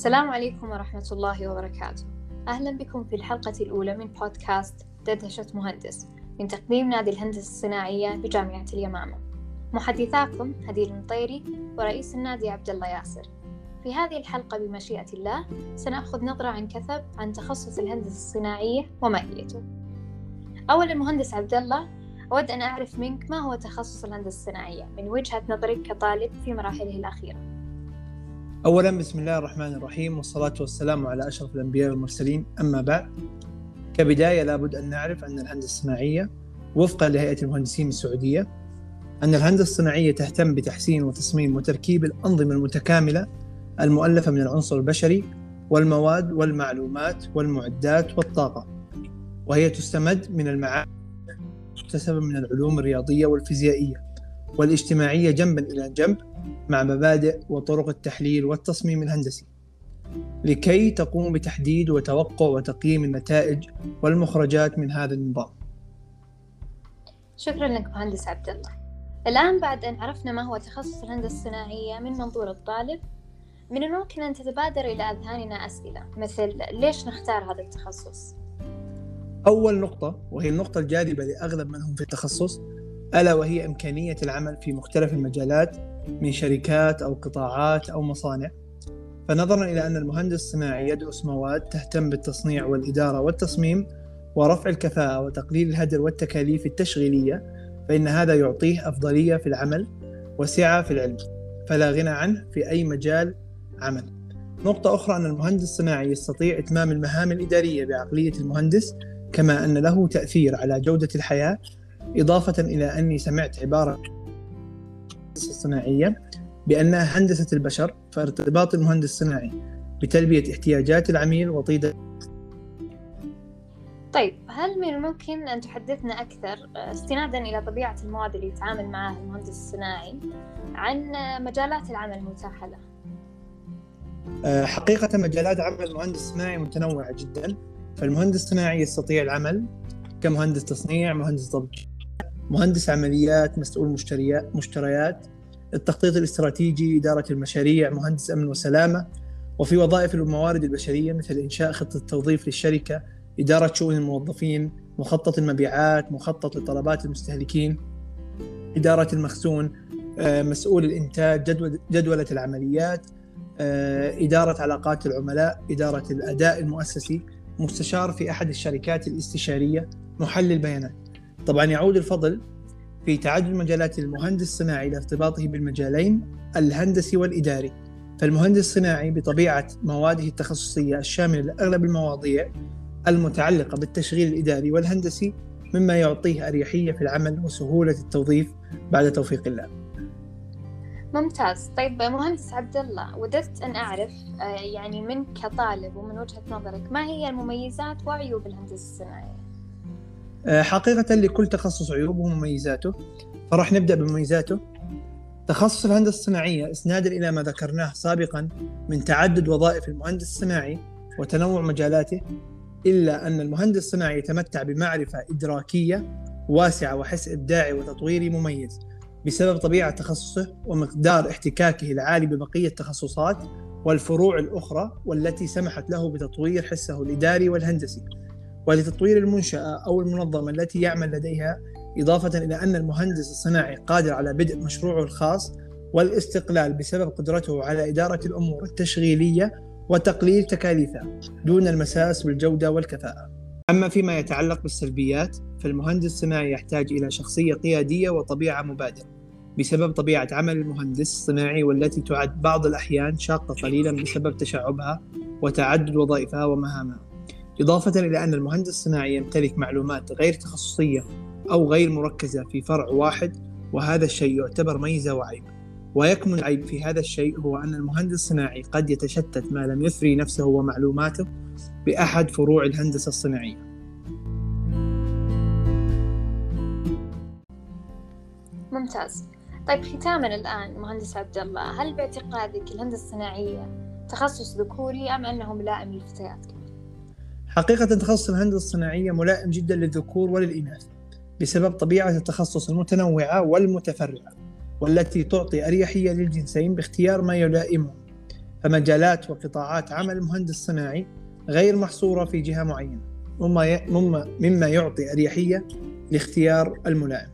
السلام عليكم ورحمة الله وبركاته. أهلا بكم في الحلقة الأولى من بودكاست دردشة مهندس من تقديم نادي الهندسة الصناعية بجامعة اليمامة. محدثاكم هديل المطيري ورئيس النادي عبد الله ياسر. في هذه الحلقة بمشيئة الله سنأخذ نظرة عن كثب عن تخصص الهندسة الصناعية وماهيته أولا مهندس عبد الله أود أن أعرف منك ما هو تخصص الهندسة الصناعية؟ من وجهة نظرك كطالب في مراحله الأخيرة. أولا بسم الله الرحمن الرحيم والصلاة والسلام على أشرف الأنبياء والمرسلين. أما بعد كبداية لابد أن نعرف أن الهندسة الصناعية وفقا لهيئة المهندسين السعودية أن الهندسة الصناعية تهتم بتحسين وتصميم وتركيب الأنظمة المتكاملة المؤلفة من العنصر البشري والمواد والمعلومات والمعدات والطاقة. وهي تستمد من المعارف مكتسبة من العلوم الرياضية والفيزيائية. والاجتماعية جنبا إلى جنب مع مبادئ وطرق التحليل والتصميم الهندسي. لكي تقوم بتحديد وتوقع وتقييم النتائج والمخرجات من هذا النظام. شكرا لك مهندس عبد الله الآن بعد أن عرفنا ما هو تخصص الهندسة الصناعية من منظور الطالب من الممكن أن تتبادر إلى أذهاننا أسئلة مثل ليش نختار هذا التخصص؟ أول نقطة وهي النقطة الجاذبة لأغلب من هم في التخصص ألا وهي إمكانية العمل في مختلف المجالات من شركات أو قطاعات أو مصانع. فنظرا إلى أن المهندس الصناعي يدرس مواد تهتم بالتصنيع والإدارة والتصميم ورفع الكفاءة وتقليل الهدر والتكاليف التشغيلية فإن هذا يعطيه أفضلية في العمل وسعة في العلم فلا غنى عنه في أي مجال عمل. نقطة أخرى أن المهندس الصناعي يستطيع إتمام المهام الإدارية بعقلية المهندس كما أن له تأثير على جودة الحياة إضافة إلى أني سمعت عبارة الصناعية بأنها هندسة البشر فارتباط المهندس الصناعي بتلبية احتياجات العميل وطيدة طيب هل من الممكن أن تحدثنا أكثر استنادا إلى طبيعة المواد اللي يتعامل معها المهندس الصناعي عن مجالات العمل المتاحة له؟ حقيقة مجالات عمل المهندس الصناعي متنوعة جدا فالمهندس الصناعي يستطيع العمل كمهندس تصنيع مهندس ضبط مهندس عمليات مسؤول مشتريات التخطيط الاستراتيجي إدارة المشاريع مهندس أمن وسلامة وفي وظائف الموارد البشرية مثل إنشاء خطة توظيف للشركة إدارة شؤون الموظفين مخطط المبيعات مخطط لطلبات المستهلكين إدارة المخزون مسؤول الإنتاج جدولة العمليات إدارة علاقات العملاء إدارة الأداء المؤسسي مستشار في أحد الشركات الاستشارية محلل بيانات. طبعا يعود الفضل في تعدد مجالات المهندس الصناعي لارتباطه بالمجالين الهندسي والإداري. فالمهندس الصناعي بطبيعة مواده التخصصية الشاملة لأغلب المواضيع المتعلقة بالتشغيل الإداري والهندسي مما يعطيه أريحية في العمل وسهولة التوظيف بعد توفيق الله. ممتاز. طيب مهندس عبد الله وددت أن أعرف يعني منك كطالب ومن وجهة نظرك ما هي المميزات وعيوب الهندسة الصناعية؟ حقيقة لكل تخصص عيوبه ومميزاته. فراح نبدأ بمميزاته. تخصص الهندسة الصناعية إسنادا إلى ما ذكرناه سابقا من تعدد وظائف المهندس الصناعي وتنوع مجالاته إلا أن المهندس الصناعي يتمتع بمعرفة إدراكية واسعة وحس إبداعي وتطويري مميز. بسبب طبيعة تخصصه ومقدار احتكاكه العالي ببقية التخصصات والفروع الأخرى والتي سمحت له بتطوير حسه الإداري والهندسي. ولتطوير المنشأة أو المنظمة التي يعمل لديها إضافة إلى أن المهندس الصناعي قادر على بدء مشروعه الخاص والاستقلال بسبب قدرته على إدارة الأمور التشغيلية وتقليل تكاليفها دون المساس بالجودة والكفاءة. أما فيما يتعلق بالسلبيات فالمهندس الصناعي يحتاج إلى شخصية قيادية وطبيعة مبادرة بسبب طبيعة عمل المهندس الصناعي والتي تعد بعض الأحيان شاقة قليلا بسبب تشعبها وتعدد وظائفها ومهامها. إضافة إلى أن المهندس الصناعي يمتلك معلومات غير تخصصية أو غير مركزة في فرع واحد وهذا الشيء يعتبر ميزة وعيب. ويكمن العيب في هذا الشيء هو أن المهندس الصناعي قد يتشتت ما لم يثري نفسه ومعلوماته بأحد فروع الهندسة الصناعية. ممتاز. طيب ختاما الآن مهندس عبد الله هل باعتقادك الهندسة الصناعية تخصص ذكوري أم أنه ملائم للفتيات؟ حقيقة تخصص الهندسة الصناعية ملائم جدا للذكور وللإناث بسبب طبيعة التخصص المتنوعة والمتفرعة والتي تعطي أريحية للجنسين باختيار ما يلائمهم. فمجالات وقطاعات عمل المهندس الصناعي غير محصورة في جهة معينة مما مما يعطي أريحية لاختيار الملائم.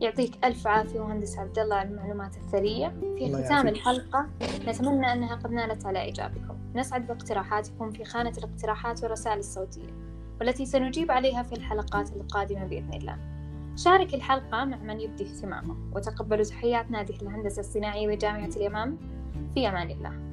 يعطيك ألف عافية مهندس عبد الله على المعلومات الثرية. في ختام الحلقة نتمنى أنها قد نالت على إعجابكم نسعد باقتراحاتكم في خانة الاقتراحات والرسائل الصوتية والتي سنجيب عليها في الحلقات القادمة بإذن الله. شارك الحلقة مع من يبدي اهتمامه وتقبلوا تحيات نادي الهندسة الصناعية بجامعة اليمام. في أمان الله.